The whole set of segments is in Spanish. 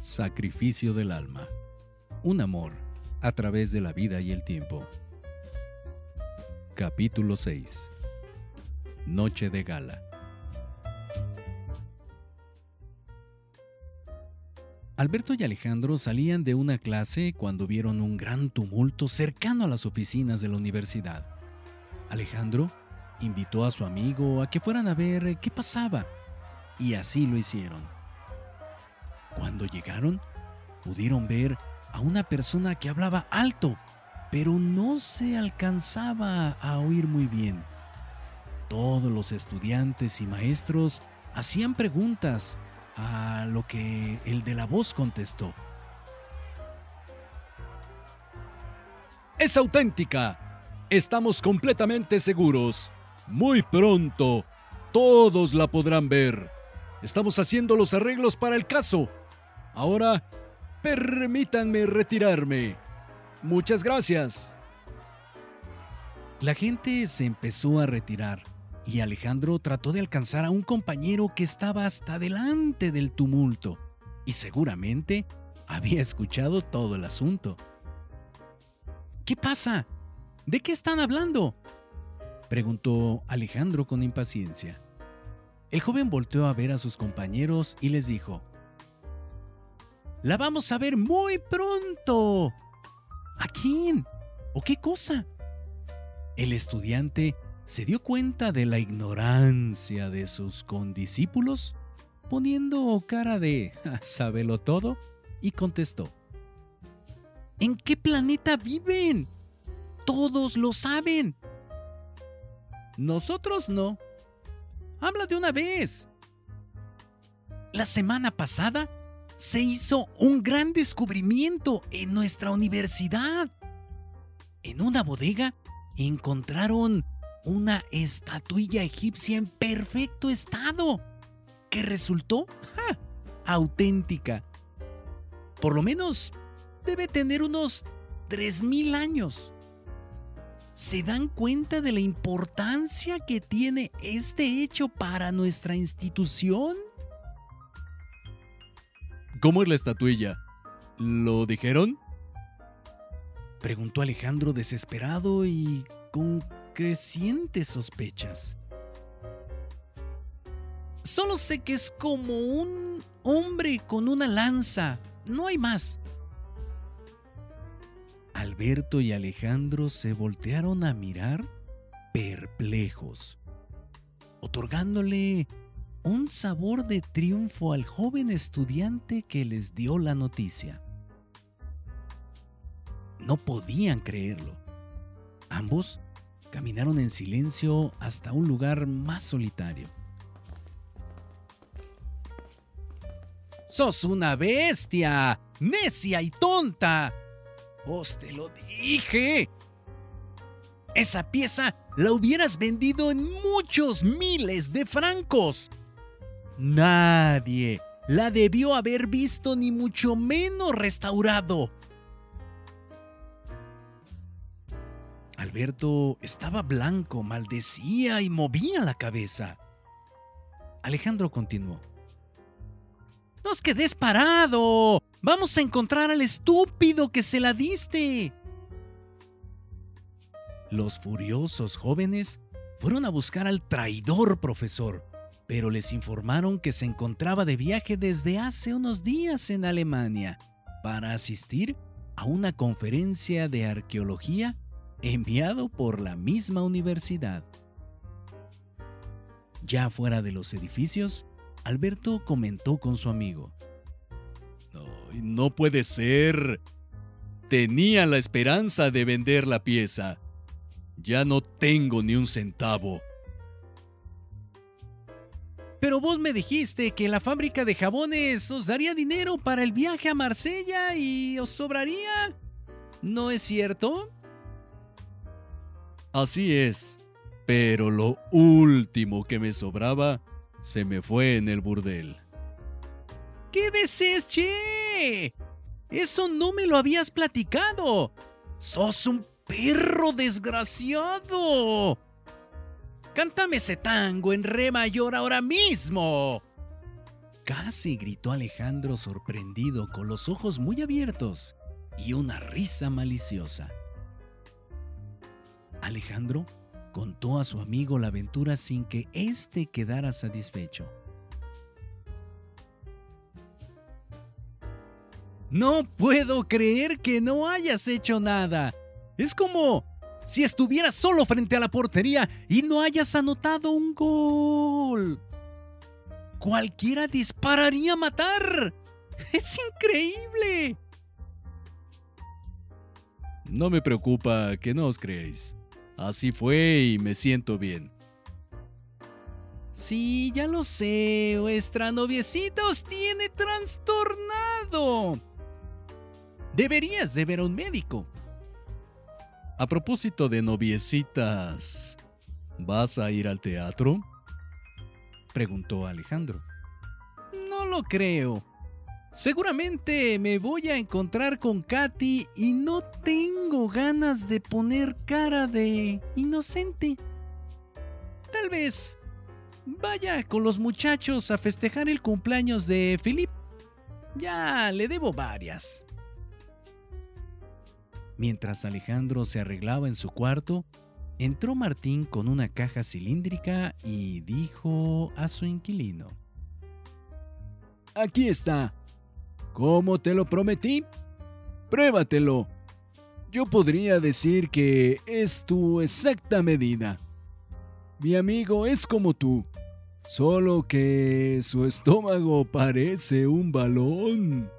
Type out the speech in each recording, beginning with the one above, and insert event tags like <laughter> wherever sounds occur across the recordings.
Sacrificio del alma. Un amor a través de la vida y el tiempo. Capítulo 6. Noche de gala. Alberto y Alejandro salían de una clase cuando vieron un gran tumulto cercano a las oficinas de la universidad. Alejandro invitó a su amigo a que fueran a ver qué pasaba, y así lo hicieron. Cuando llegaron, pudieron ver a una persona que hablaba alto, pero no se alcanzaba a oír muy bien. Todos los estudiantes y maestros hacían preguntas a lo que el de la voz contestó. Es auténtica. Estamos completamente seguros. Muy pronto, todos la podrán ver. Estamos haciendo los arreglos para el caso. Ahora, permítanme retirarme. Muchas gracias. La gente se empezó a retirar y Alejandro trató de alcanzar a un compañero que estaba hasta delante del tumulto y seguramente había escuchado todo el asunto. ¿Qué pasa? ¿De qué están hablando? preguntó Alejandro con impaciencia. El joven volteó a ver a sus compañeros y les dijo, La vamos a ver muy pronto. ¿A quién? ¿O qué cosa? El estudiante se dio cuenta de la ignorancia de sus condiscípulos, poniendo cara de sábelo todo, y contestó, ¿En qué planeta viven? Todos lo saben. Nosotros no. Habla de una vez. La semana pasada se hizo un gran descubrimiento en nuestra universidad. En una bodega encontraron una estatuilla egipcia en perfecto estado, que resultó auténtica. Por lo menos debe tener unos 3.000 años. ¿Se dan cuenta de la importancia que tiene este hecho para nuestra institución? ¿Cómo es la estatuilla? ¿Lo dijeron? Preguntó Alejandro desesperado y con crecientes sospechas. Solo sé que es como un hombre con una lanza, no hay más. Alberto y Alejandro se voltearon a mirar perplejos, otorgándole un sabor de triunfo al joven estudiante que les dio la noticia. No podían creerlo. Ambos caminaron en silencio hasta un lugar más solitario. ¡Sos una bestia! ¡Necia y tonta! ¡Os te lo dije! Esa pieza la hubieras vendido en muchos miles de francos. Nadie la debió haber visto ni mucho menos restaurado. Alberto estaba blanco, maldecía y movía la cabeza. Alejandro continuó. ¡No os quedes parado! ¡Vamos a encontrar al estúpido que se la diste! Los furiosos jóvenes fueron a buscar al traidor profesor, pero les informaron que se encontraba de viaje desde hace unos días en Alemania para asistir a una conferencia de arqueología enviado por la misma universidad. Ya fuera de los edificios, Alberto comentó con su amigo. No, no puede ser. Tenía la esperanza de vender la pieza. Ya no tengo ni un centavo. Pero vos me dijiste que la fábrica de jabones os daría dinero para el viaje a Marsella y os sobraría. ¿No es cierto? Así es, pero lo último que me sobraba se me fue en el burdel. ¿Qué desees, che? Eso no me lo habías platicado. Sos un perro desgraciado. Cántame ese tango en re mayor ahora mismo. Casi gritó Alejandro sorprendido con los ojos muy abiertos y una risa maliciosa. Alejandro contó a su amigo la aventura sin que éste quedara satisfecho. No puedo creer que no hayas hecho nada. Es como si estuvieras solo frente a la portería y no hayas anotado un gol. Cualquiera dispararía a matar. <laughs> Es increíble. No me preocupa que no os creéis. Así fue y me siento bien. Sí, ya lo sé, vuestra noviecita os tiene trastornado. Deberías de ver a un médico. A propósito de noviecitas, ¿vas a ir al teatro? Preguntó Alejandro. No lo creo. Seguramente me voy a encontrar con Katy y no tengo ganas de poner cara de inocente. Tal vez vaya con los muchachos a festejar el cumpleaños de Philip. Ya le debo varias. Mientras Alejandro se arreglaba en su cuarto, entró Martín con una caja cilíndrica y dijo a su inquilino. Aquí está. ¿Cómo te lo prometí? Pruébatelo. Yo podría decir que es tu exacta medida. Mi amigo es como tú, solo que su estómago parece un balón.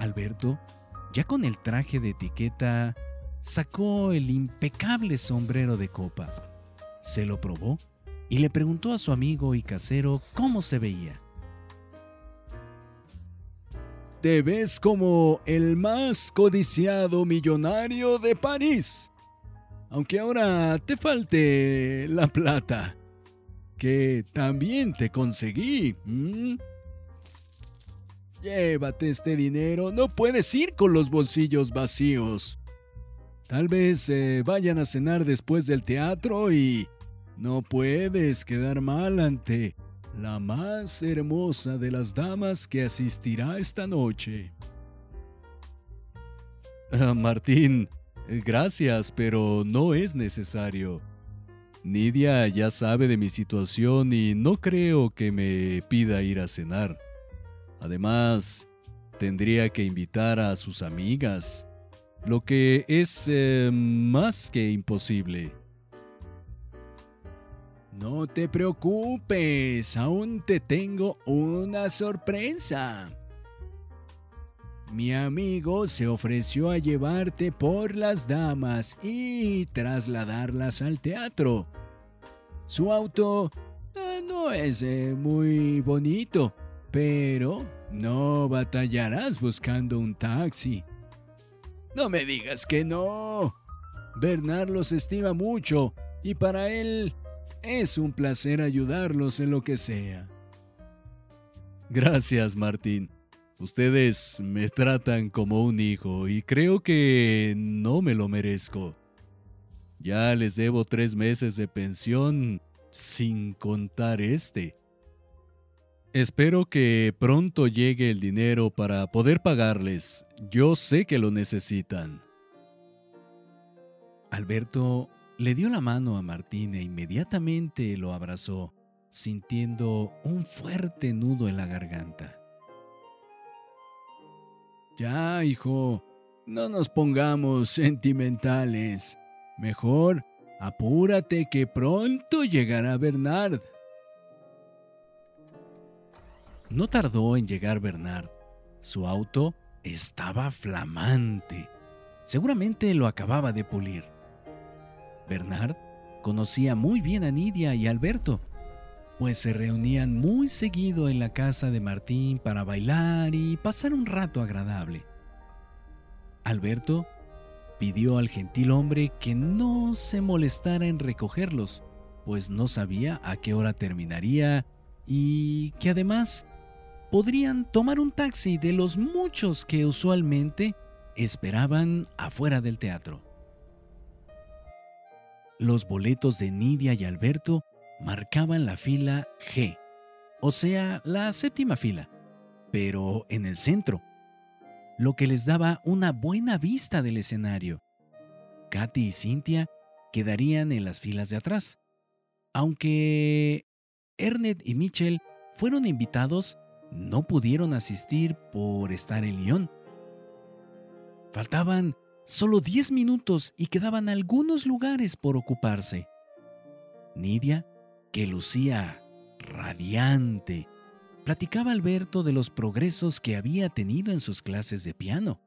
Alberto, ya con el traje de etiqueta, sacó el impecable sombrero de copa. Se lo probó y le preguntó a su amigo y casero cómo se veía. Te ves como el más codiciado millonario de París. Aunque ahora te falte la plata, que también te conseguí. Llévate este dinero, no puedes ir con los bolsillos vacíos. Tal vez eh, vayan a cenar después del teatro y no puedes quedar mal ante la más hermosa de las damas que asistirá esta noche. Ah, Martín, gracias, pero no es necesario. Nidia ya sabe de mi situación y no creo que me pida ir a cenar. Además, tendría que invitar a sus amigas, lo que es eh, más que imposible. No te preocupes, aún te tengo una sorpresa. Mi amigo se ofreció a llevarte por las damas y trasladarlas al teatro. Su auto eh, no es eh, muy bonito, pero no batallarás buscando un taxi. No me digas que no. Bernard los estima mucho y para él es un placer ayudarlos en lo que sea. Gracias, Martín. Ustedes me tratan como un hijo y creo que no me lo merezco. Ya les debo tres meses de pensión sin contar este. Espero que pronto llegue el dinero para poder pagarles. Yo sé que lo necesitan. Alberto le dio la mano a Martín e inmediatamente lo abrazó, sintiendo un fuerte nudo en la garganta. Ya, hijo, no nos pongamos sentimentales. Mejor apúrate que pronto llegará Bernard. No tardó en llegar Bernard. Su auto estaba flamante. Seguramente lo acababa de pulir. Bernard conocía muy bien a Nidia y Alberto, pues se reunían muy seguido en la casa de Martín para bailar y pasar un rato agradable. Alberto pidió al gentil hombre que no se molestara en recogerlos, pues no sabía a qué hora terminaría y que además podrían tomar un taxi de los muchos que usualmente esperaban afuera del teatro. Los boletos de Nidia y Alberto marcaban la fila G, o sea, la séptima fila, pero en el centro, lo que les daba una buena vista del escenario. Katy y Cynthia quedarían en las filas de atrás, aunque Ernest y Mitchell fueron invitados, no pudieron asistir por estar en Lyon. Faltaban solo 10 minutos y quedaban algunos lugares por ocuparse. Nidia, que lucía radiante, platicaba a Alberto de los progresos que había tenido en sus clases de piano,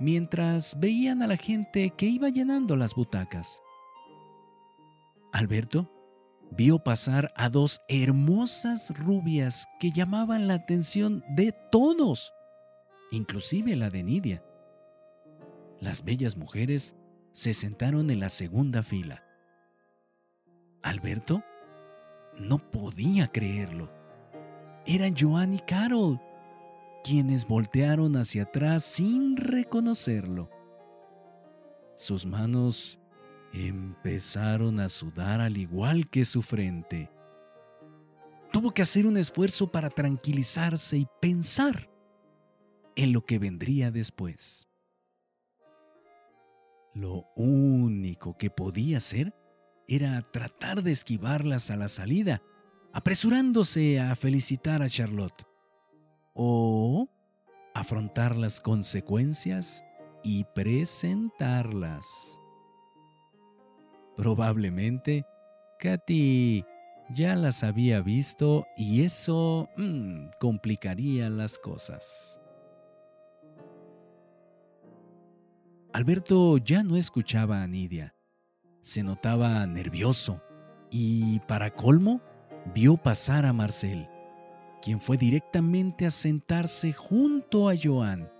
mientras veían a la gente que iba llenando las butacas. Alberto vio pasar a dos hermosas rubias que llamaban la atención de todos, inclusive la de Nidia. Las bellas mujeres se sentaron en la segunda fila. Alberto no podía creerlo. Eran Joan y Carol, quienes voltearon hacia atrás sin reconocerlo. Sus manos empezaron a sudar al igual que su frente. Tuvo que hacer un esfuerzo para tranquilizarse y pensar en lo que vendría después. Lo único que podía hacer era tratar de esquivarlas a la salida, apresurándose a felicitar a Charlotte, o afrontar las consecuencias y presentarlas. Probablemente Katy ya las había visto y eso mm, complicaría las cosas. Alberto ya no escuchaba a Nidia. Se notaba nervioso y, para colmo, vio pasar a Marcel, quien fue directamente a sentarse junto a Joan,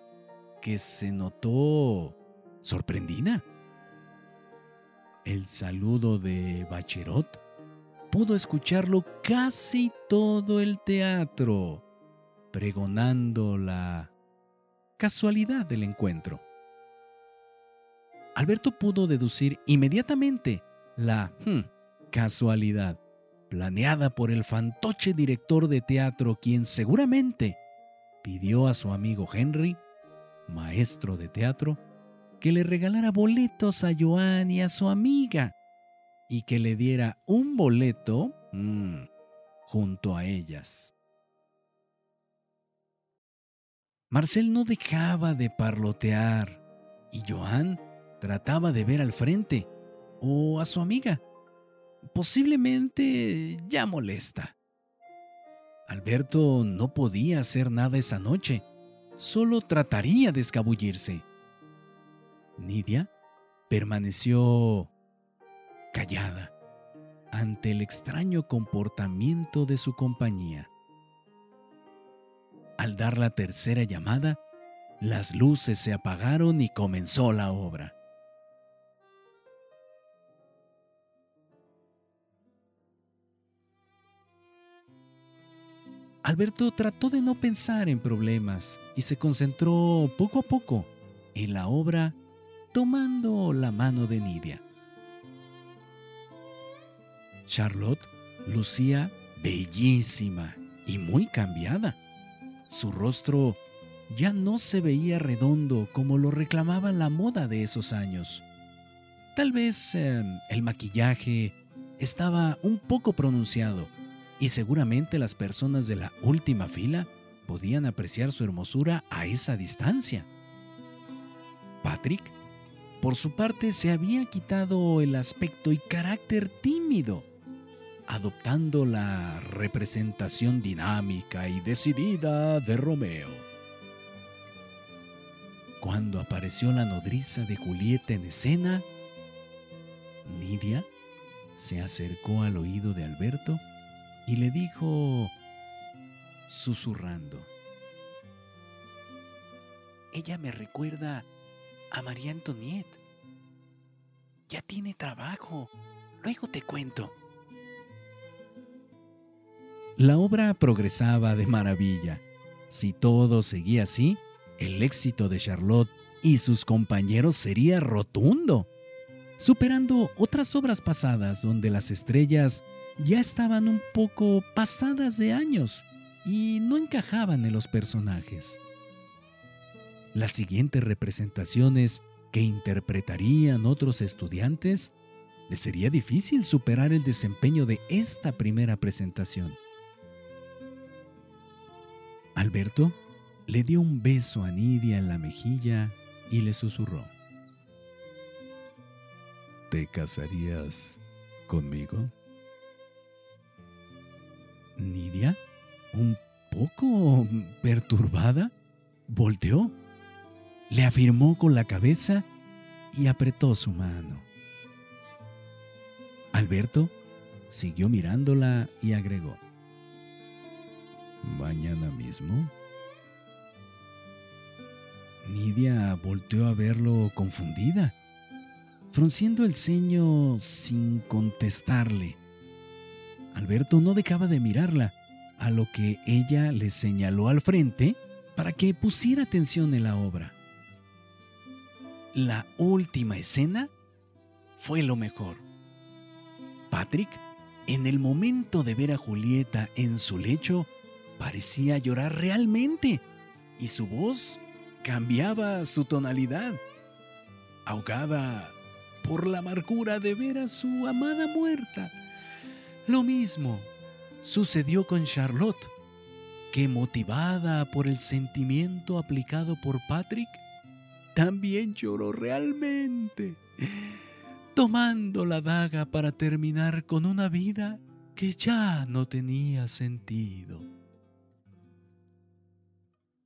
que se notó sorprendida. El saludo de Bacherot pudo escucharlo casi todo el teatro, pregonando la casualidad del encuentro. Alberto pudo deducir inmediatamente la hmm, casualidad planeada por el fantoche director de teatro quien seguramente pidió a su amigo Henry, maestro de teatro, que le regalara boletos a Joan y a su amiga y que le diera un boleto mm, junto a ellas. Marcel no dejaba de parlotear y Joan trataba de ver al frente o a su amiga, posiblemente ya molesta. Alberto no podía hacer nada esa noche, solo trataría de escabullirse. Nidia permaneció callada ante el extraño comportamiento de su compañía. Al dar la tercera llamada, las luces se apagaron y comenzó la obra. Alberto trató de no pensar en problemas y se concentró poco a poco en la obra tomando la mano de Nidia. Charlotte lucía bellísima y muy cambiada. Su rostro ya no se veía redondo como lo reclamaba la moda de esos años. Tal vez em, el maquillaje estaba un poco pronunciado y seguramente las personas de la última fila podían apreciar su hermosura a esa distancia. Patrick por su parte, se había quitado el aspecto y carácter tímido, adoptando la representación dinámica y decidida de Romeo. Cuando apareció la nodriza de Julieta en escena, Nidia se acercó al oído de Alberto y le dijo, susurrando, Ella me recuerda a María Antoniette. Ya tiene trabajo. Luego te cuento. La obra progresaba de maravilla. Si todo seguía así, el éxito de Charlotte y sus compañeros sería rotundo. superando otras obras pasadas donde las estrellas ya estaban un poco pasadas de años y no encajaban en los personajes. Las siguientes representaciones que interpretarían otros estudiantes, les sería difícil superar el desempeño de esta primera presentación. Alberto le dio un beso a Nidia en la mejilla y le susurró. ¿Te casarías conmigo? Nidia, un poco perturbada, volteó, le afirmó con la cabeza y apretó su mano. Alberto siguió mirándola y agregó, ¿Mañana mismo? Nidia volteó a verlo confundida, frunciendo el ceño sin contestarle. Alberto no dejaba de mirarla, a lo que ella le señaló al frente para que pusiera atención en la obra. La última escena fue lo mejor. Patrick, en el momento de ver a Julieta en su lecho, parecía llorar realmente y su voz cambiaba su tonalidad, ahogada por la amargura de ver a su amada muerta. Lo mismo sucedió con Charlotte, que motivada por el sentimiento aplicado por Patrick, también lloró realmente, tomando la daga para terminar con una vida que ya no tenía sentido.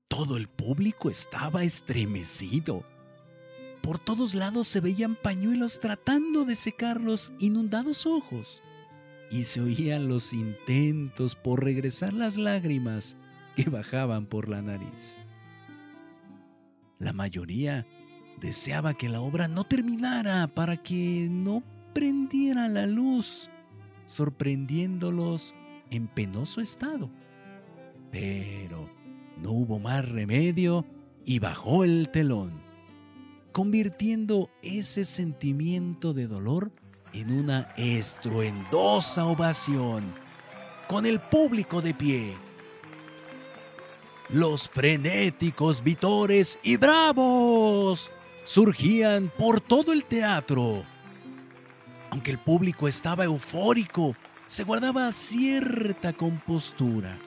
Todo el público estaba estremecido. Por todos lados se veían pañuelos tratando de secar los inundados ojos y se oían los intentos por regresar las lágrimas que bajaban por la nariz. La mayoría deseaba que la obra no terminara para que no prendiera la luz, sorprendiéndolos en penoso estado. Pero no hubo más remedio y bajó el telón, convirtiendo ese sentimiento de dolor en una estruendosa ovación, con el público de pie. Los frenéticos vitores y bravos surgían por todo el teatro. Aunque el público estaba eufórico, se guardaba cierta compostura.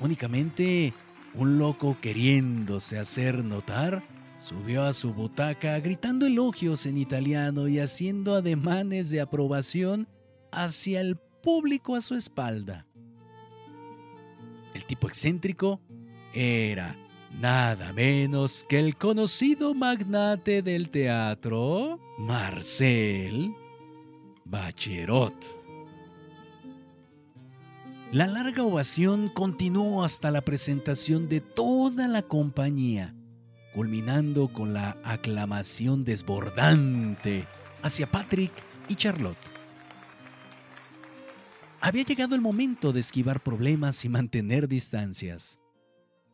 Únicamente un loco queriéndose hacer notar Subió a su butaca gritando elogios en italiano y haciendo ademanes de aprobación hacia el público a su espalda. El tipo excéntrico era nada menos que el conocido magnate del teatro, Marcel Bacherot. La larga ovación continuó hasta la presentación de toda la compañía culminando con la aclamación desbordante hacia Patrick y Charlotte. Había llegado el momento de esquivar problemas y mantener distancias.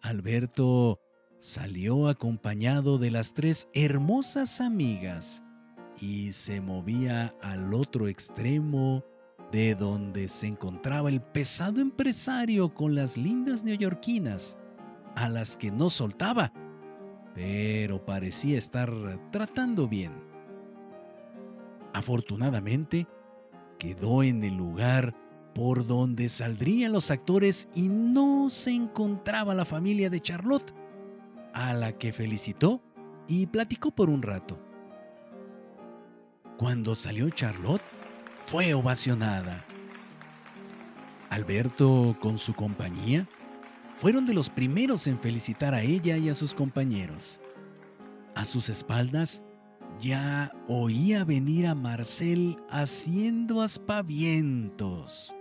Alberto salió acompañado de las tres hermosas amigas y se movía al otro extremo de donde se encontraba el pesado empresario con las lindas neoyorquinas, a las que no soltaba pero parecía estar tratando bien. Afortunadamente, quedó en el lugar por donde saldrían los actores y no se encontraba la familia de Charlotte, a la que felicitó y platicó por un rato. Cuando salió Charlotte, fue ovacionada. Alberto, con su compañía, fueron de los primeros en felicitar a ella y a sus compañeros. A sus espaldas ya oía venir a Marcel haciendo aspavientos,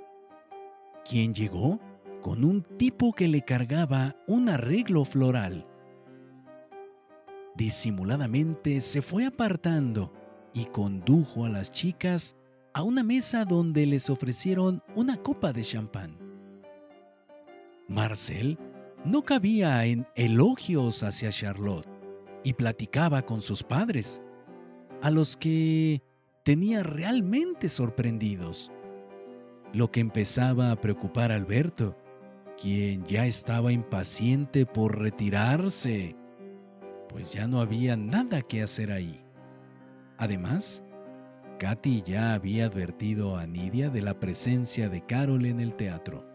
quien llegó con un tipo que le cargaba un arreglo floral. Disimuladamente se fue apartando y condujo a las chicas a una mesa donde les ofrecieron una copa de champán. Marcel no cabía en elogios hacia Charlotte y platicaba con sus padres, a los que tenía realmente sorprendidos, lo que empezaba a preocupar a Alberto, quien ya estaba impaciente por retirarse, pues ya no había nada que hacer ahí. Además, Katy ya había advertido a Nidia de la presencia de Carol en el teatro.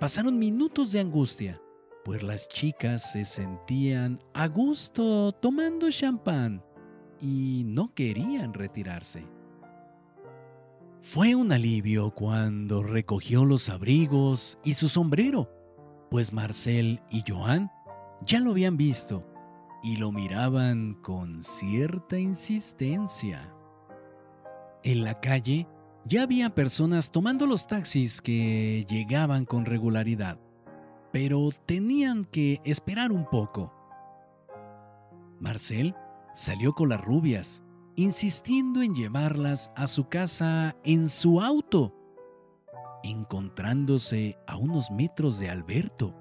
Pasaron minutos de angustia, pues las chicas se sentían a gusto tomando champán y no querían retirarse. Fue un alivio cuando recogió los abrigos y su sombrero, pues Marcel y Joan ya lo habían visto y lo miraban con cierta insistencia. En la calle ya había personas tomando los taxis que llegaban con regularidad, pero tenían que esperar un poco. Marcel salió con las rubias, insistiendo en llevarlas a su casa en su auto, encontrándose a unos metros de Alberto,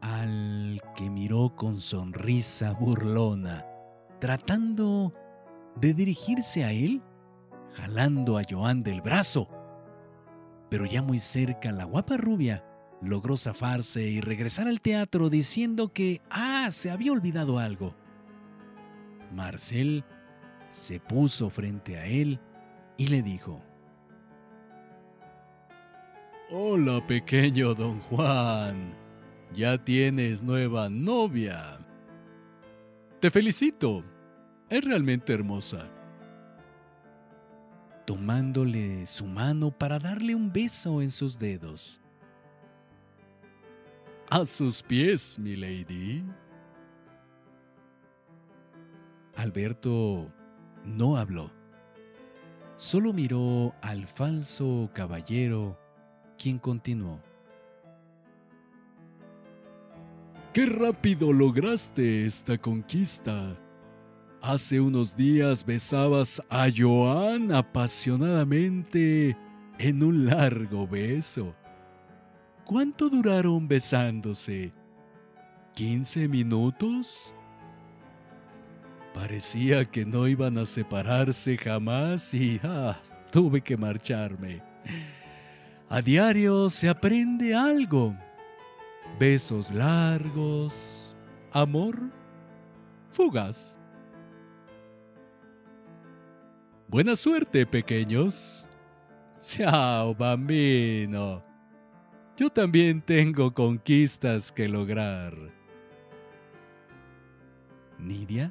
al que miró con sonrisa burlona, tratando de dirigirse a él, jalando a Joan del brazo. Pero ya muy cerca la guapa rubia logró zafarse y regresar al teatro diciendo que, ah, se había olvidado algo. Marcel se puso frente a él y le dijo, Hola pequeño don Juan, ya tienes nueva novia. Te felicito, es realmente hermosa. Tomándole su mano para darle un beso en sus dedos. A sus pies, mi lady. Alberto no habló. Solo miró al falso caballero, quien continuó. ¡Qué rápido lograste esta conquista! Hace unos días besabas a Joan apasionadamente en un largo beso. ¿Cuánto duraron besándose? ¿15 minutos? Parecía que no iban a separarse jamás y ah, tuve que marcharme. A diario se aprende algo. Besos largos, amor fugaz. Buena suerte, pequeños. Chao, bambino. Yo también tengo conquistas que lograr. Nidia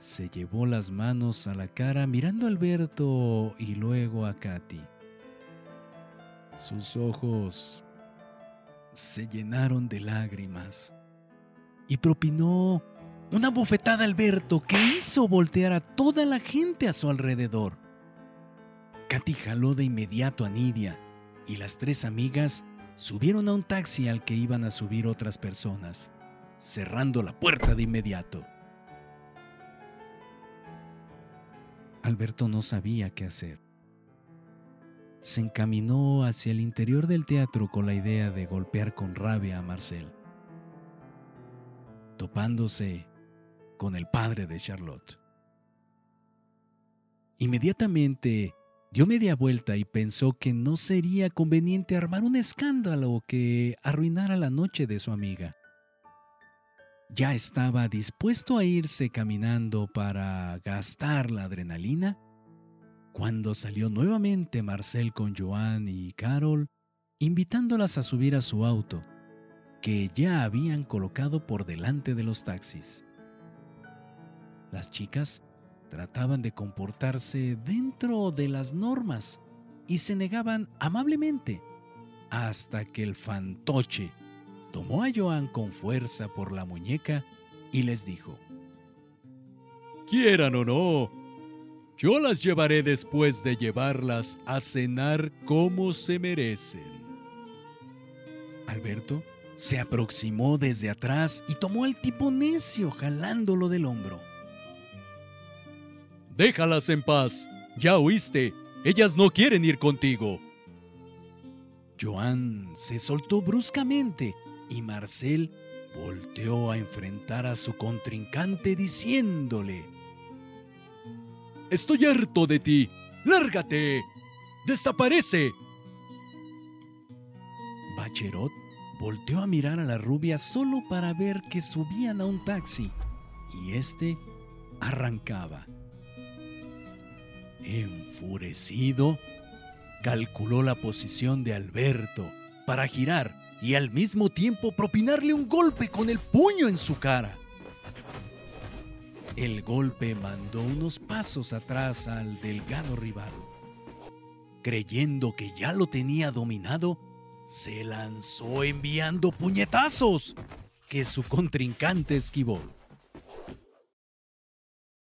se llevó las manos a la cara mirando a Alberto y luego a Katy. Sus ojos se llenaron de lágrimas y propinó una bofetada a Alberto que hizo voltear a toda la gente a su alrededor. Katy jaló de inmediato a Nidia y las tres amigas subieron a un taxi al que iban a subir otras personas, cerrando la puerta de inmediato. Alberto no sabía qué hacer. Se encaminó hacia el interior del teatro con la idea de golpear con rabia a Marcel, topándose con el padre de Charlotte. Inmediatamente dio media vuelta y pensó que no sería conveniente armar un escándalo que arruinara la noche de su amiga ya estaba dispuesto a irse caminando para gastar la adrenalina, cuando salió nuevamente Marcel con Joan y Carol, invitándolas a subir a su auto, que ya habían colocado por delante de los taxis. Las chicas trataban de comportarse dentro de las normas y se negaban amablemente hasta que el fantoche tomó a Joan con fuerza por la muñeca y les dijo, Quieran o no, yo las llevaré después de llevarlas a cenar como se merecen. Alberto se aproximó desde atrás y tomó al tipo necio jalándolo del hombro. Déjalas en paz, ya oíste, ellas no quieren ir contigo. Joan se soltó bruscamente y Marcel volteó a enfrentar a su contrincante diciéndole, Estoy harto de ti. ¡Lárgate! ¡Desaparece! Bacherot volteó a mirar a la rubia solo para ver que subían a un taxi y este arrancaba. Enfurecido, calculó la posición de Alberto para girar y al mismo tiempo propinarle un golpe con el puño en su cara. El golpe mandó unos pasos atrás al delgado rival. Creyendo que ya lo tenía dominado, se lanzó enviando puñetazos que su contrincante esquivó.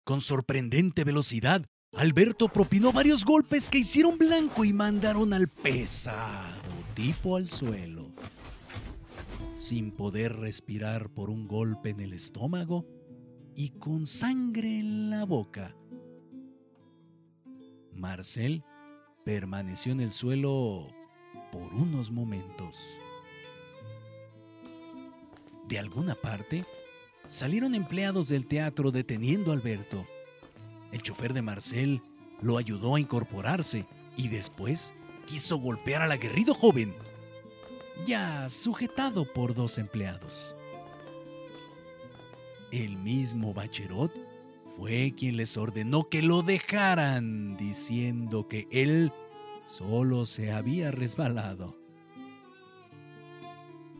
Con sorprendente velocidad, Alberto propinó varios golpes que hicieron blanco y mandaron al pesado tipo al suelo. Sin poder respirar por un golpe en el estómago y con sangre en la boca. Marcel permaneció en el suelo por unos momentos. De alguna parte, salieron empleados del teatro deteniendo a Alberto. El chofer de Marcel lo ayudó a incorporarse y después quiso golpear al aguerrido joven, ya sujetado por dos empleados. El mismo Bacherot fue quien les ordenó que lo dejaran, diciendo que él solo se había resbalado.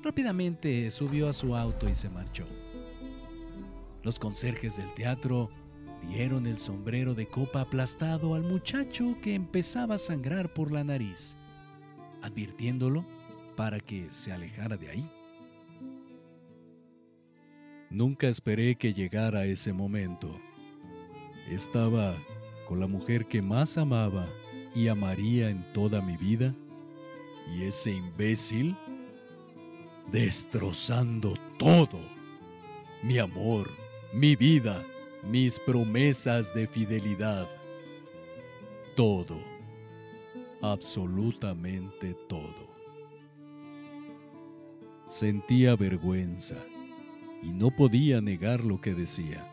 Rápidamente subió a su auto y se marchó. Los conserjes del teatro dieron el sombrero de copa aplastado al muchacho que empezaba a sangrar por la nariz, advirtiéndolo para que se alejara de ahí. Nunca esperé que llegara ese momento. Estaba con la mujer que más amaba y amaría en toda mi vida, y ese imbécil destrozando todo, mi amor, mi vida, mis promesas de fidelidad, todo, absolutamente todo. Sentía vergüenza y no podía negar lo que decía.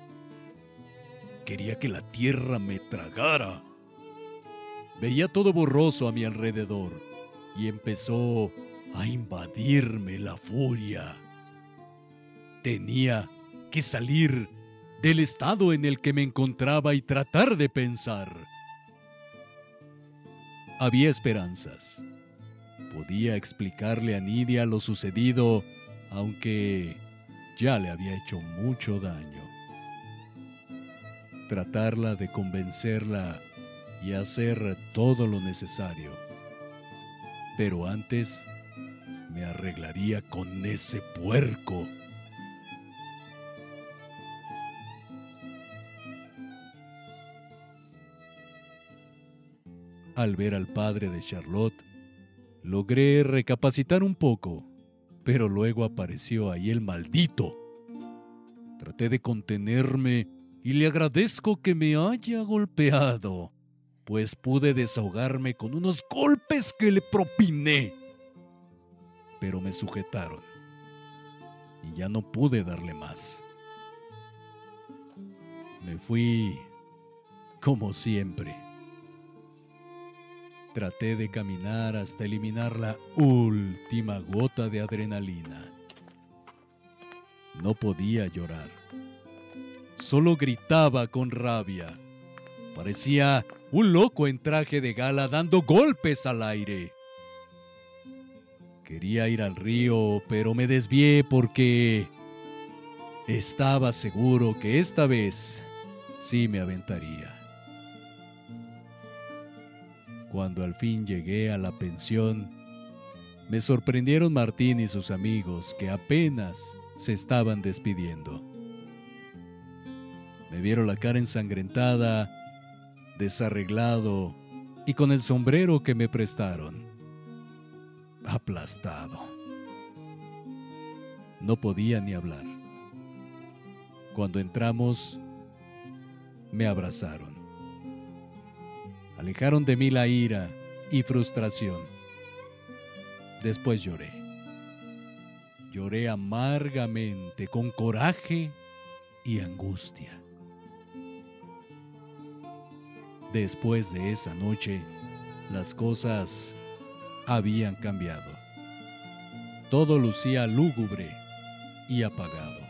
Quería que la tierra me tragara Veía todo borroso a mi alrededor y empezó a invadirme la furia. Tenía que salir del estado en el que me encontraba y tratar de pensar. Había esperanzas. Podía explicarle a Nidia lo sucedido, aunque ya le había hecho mucho daño. Tratarla de convencerla y hacer todo lo necesario. Pero antes me arreglaría con ese puerco. Al ver al padre de Charlotte, logré recapacitar un poco, pero luego apareció ahí el maldito. Traté de contenerme y le agradezco que me haya golpeado pues pude desahogarme con unos golpes que le propiné. Pero me sujetaron y ya no pude darle más. Me fui como siempre. Traté de caminar hasta eliminar la última gota de adrenalina. No podía llorar. Solo gritaba con rabia. Parecía un loco en traje de gala dando golpes al aire. Quería ir al río, pero me desvié porque estaba seguro que esta vez sí me aventaría. Cuando al fin llegué a la pensión, me sorprendieron Martín y sus amigos que apenas se estaban despidiendo. Me vieron la cara ensangrentada desarreglado y con el sombrero que me prestaron. Aplastado. No podía ni hablar. Cuando entramos, me abrazaron. Alejaron de mí la ira y frustración. Después lloré. Lloré amargamente, con coraje y angustia. Después de esa noche, las cosas habían cambiado. Todo lucía lúgubre y apagado.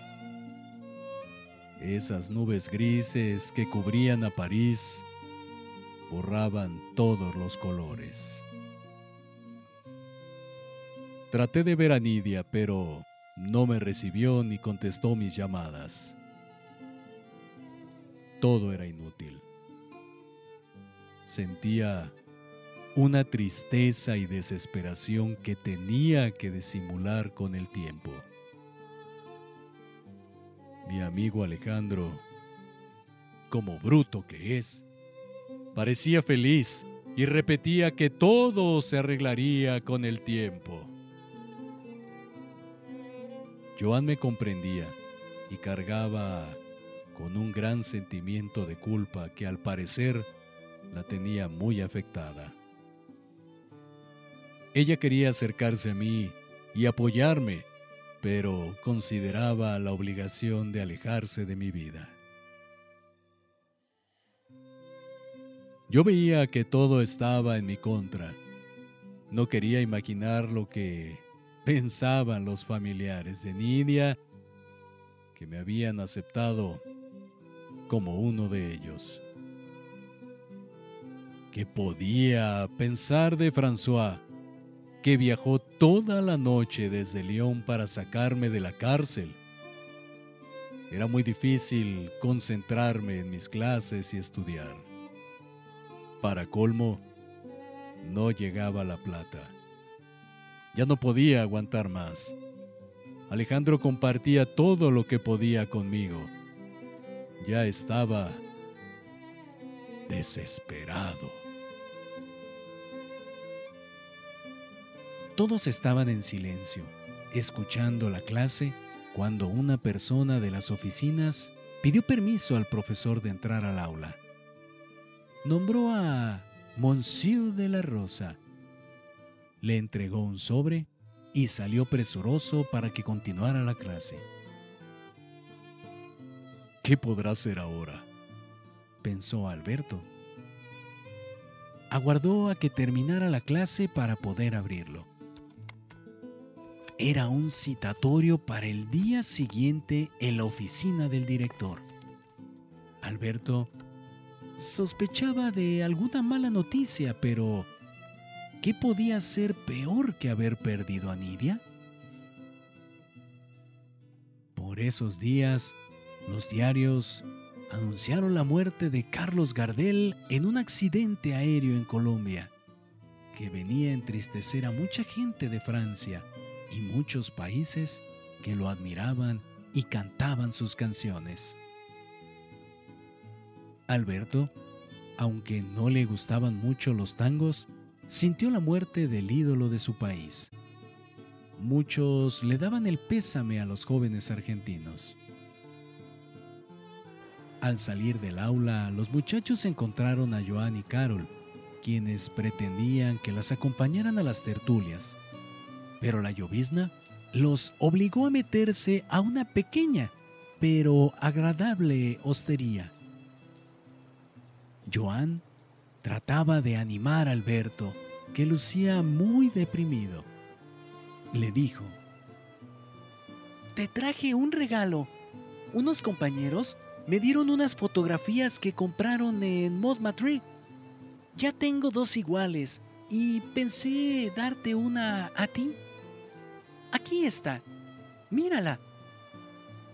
Esas nubes grises que cubrían a París borraban todos los colores. Traté de ver a Nidia, pero no me recibió ni contestó mis llamadas. Todo era inútil. Sentía una tristeza y desesperación que tenía que disimular con el tiempo. Mi amigo Alejandro, como bruto que es, parecía feliz y repetía que todo se arreglaría con el tiempo. Joan me comprendía y cargaba con un gran sentimiento de culpa que al parecer la tenía muy afectada. Ella quería acercarse a mí y apoyarme, pero consideraba la obligación de alejarse de mi vida. Yo veía que todo estaba en mi contra. No quería imaginar lo que pensaban los familiares de Nidia que me habían aceptado como uno de ellos. ¿Qué podía pensar de François, que viajó toda la noche desde Lyon para sacarme de la cárcel? Era muy difícil concentrarme en mis clases y estudiar. Para colmo, no llegaba la plata. Ya no podía aguantar más. Alejandro compartía todo lo que podía conmigo. Ya estaba desesperado. Todos estaban en silencio, escuchando la clase, cuando una persona de las oficinas pidió permiso al profesor de entrar al aula. Nombró a Monsieur de la Rosa, le entregó un sobre y salió presuroso para que continuara la clase. ¿Qué podrá ser ahora? pensó Alberto. Aguardó a que terminara la clase para poder abrirlo. Era un citatorio para el día siguiente en la oficina del director. Alberto sospechaba de alguna mala noticia, pero ¿Qué podía ser peor que haber perdido a Nidia? Por esos días, los diarios anunciaron la muerte de Carlos Gardel en un accidente aéreo en Colombia, que venía a entristecer a mucha gente de Francia y muchos países que lo admiraban y cantaban sus canciones. Alberto, aunque no le gustaban mucho los tangos, sintió la muerte del ídolo de su país. Muchos le daban el pésame a los jóvenes argentinos. Al salir del aula, los muchachos encontraron a Joan y Carol, quienes pretendían que las acompañaran a las tertulias. Pero la llovizna los obligó a meterse a una pequeña, pero agradable hostería. Joan Trataba de animar a Alberto, que lucía muy deprimido. Le dijo, Te traje un regalo. Unos compañeros me dieron unas fotografías que compraron en Montmartre. Ya tengo dos iguales y pensé darte una a ti. Aquí está. Mírala.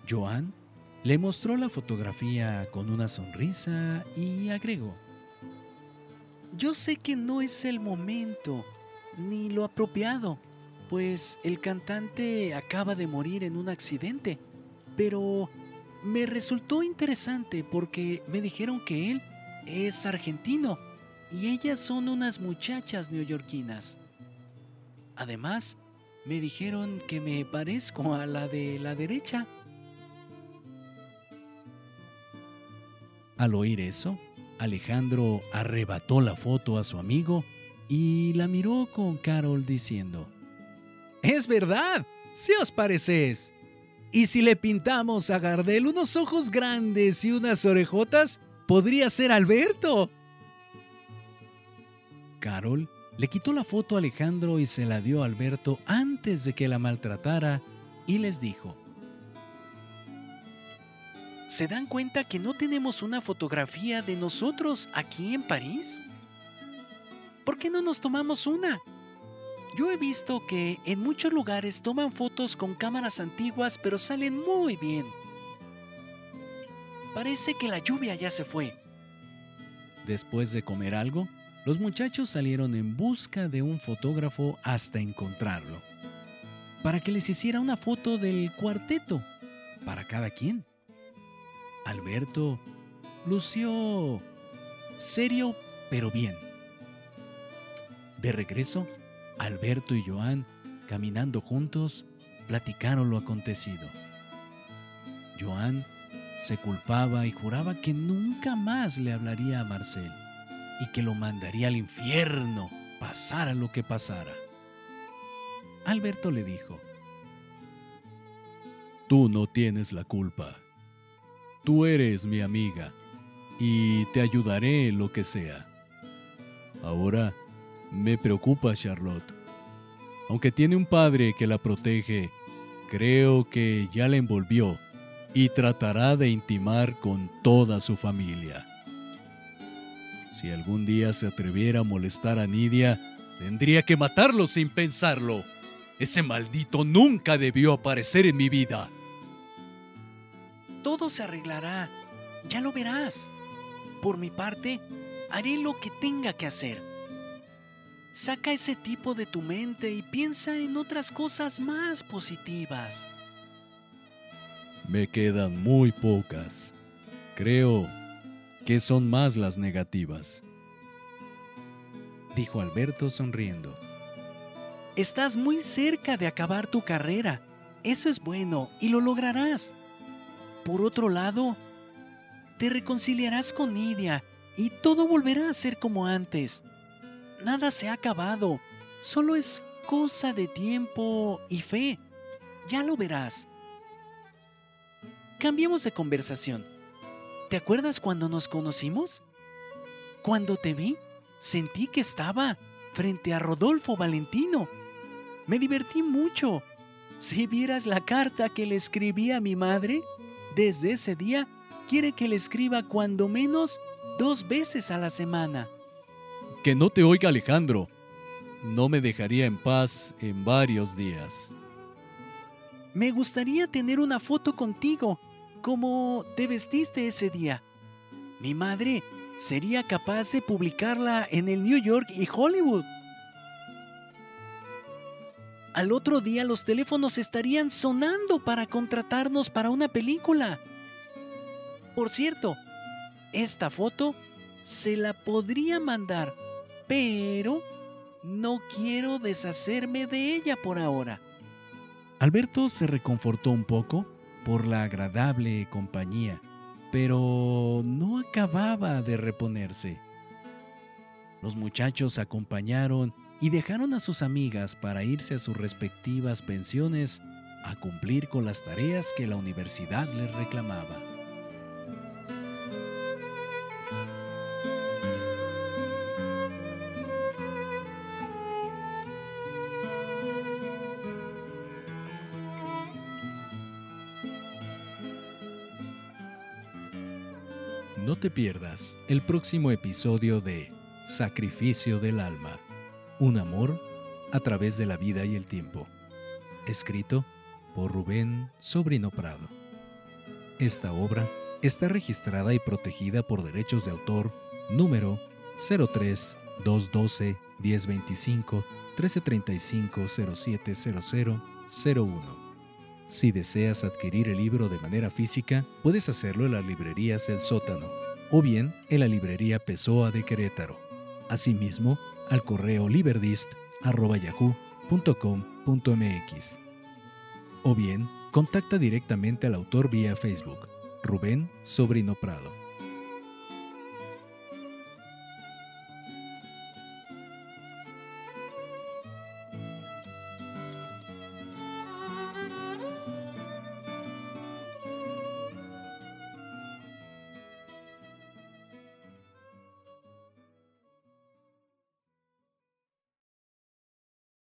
Joan le mostró la fotografía con una sonrisa y agregó. Yo sé que no es el momento ni lo apropiado, pues el cantante acaba de morir en un accidente, pero me resultó interesante porque me dijeron que él es argentino y ellas son unas muchachas neoyorquinas. Además, me dijeron que me parezco a la de la derecha. Al oír eso, Alejandro arrebató la foto a su amigo y la miró con Carol diciendo, Es verdad, si os pareces. Y si le pintamos a Gardel unos ojos grandes y unas orejotas, podría ser Alberto. Carol le quitó la foto a Alejandro y se la dio a Alberto antes de que la maltratara y les dijo, ¿Se dan cuenta que no tenemos una fotografía de nosotros aquí en París? ¿Por qué no nos tomamos una? Yo he visto que en muchos lugares toman fotos con cámaras antiguas pero salen muy bien. Parece que la lluvia ya se fue. Después de comer algo, los muchachos salieron en busca de un fotógrafo hasta encontrarlo, para que les hiciera una foto del cuarteto, para cada quien. Alberto lució serio pero bien. De regreso, Alberto y Joan, caminando juntos, platicaron lo acontecido. Joan se culpaba y juraba que nunca más le hablaría a Marcel y que lo mandaría al infierno, pasara lo que pasara. Alberto le dijo, Tú no tienes la culpa. Tú eres mi amiga y te ayudaré en lo que sea. Ahora me preocupa Charlotte. Aunque tiene un padre que la protege, creo que ya la envolvió y tratará de intimar con toda su familia. Si algún día se atreviera a molestar a Nidia, tendría que matarlo sin pensarlo. Ese maldito nunca debió aparecer en mi vida todo se arreglará. Ya lo verás. Por mi parte, haré lo que tenga que hacer. Saca ese tipo de tu mente y piensa en otras cosas más positivas. Me quedan muy pocas. Creo que son más las negativas. Dijo Alberto sonriendo. Estás muy cerca de acabar tu carrera. Eso es bueno y lo lograrás. Por otro lado, te reconciliarás con Nidia y todo volverá a ser como antes. Nada se ha acabado, solo es cosa de tiempo y fe. Ya lo verás. Cambiemos de conversación. ¿Te acuerdas cuando nos conocimos? Cuando te vi, sentí que estaba frente a Rodolfo Valentino. Me divertí mucho. Si vieras la carta que le escribí a mi madre, desde ese día quiere que le escriba cuando menos dos veces a la semana. Que no te oiga Alejandro. No me dejaría en paz en varios días. Me gustaría tener una foto contigo, como te vestiste ese día. Mi madre sería capaz de publicarla en el New York y Hollywood. Al otro día los teléfonos estarían sonando para contratarnos para una película. Por cierto, esta foto se la podría mandar, pero no quiero deshacerme de ella por ahora. Alberto se reconfortó un poco por la agradable compañía, pero no acababa de reponerse. Los muchachos acompañaron y dejaron a sus amigas para irse a sus respectivas pensiones a cumplir con las tareas que la universidad les reclamaba. No te pierdas el próximo episodio de Sacrificio del Alma un amor a través de la vida y el tiempo. Escrito por Rubén Sobrino Prado. Esta obra está registrada y protegida por derechos de autor número 03 212 1025 1335 0700 01. Si deseas adquirir el libro de manera física, puedes hacerlo en las librerías El Sótano o bien en la librería Pessoa de Querétaro. Asimismo, al correo liberdist.yahoo.com.mx. O bien, contacta directamente al autor vía Facebook, Rubén Sobrino Prado.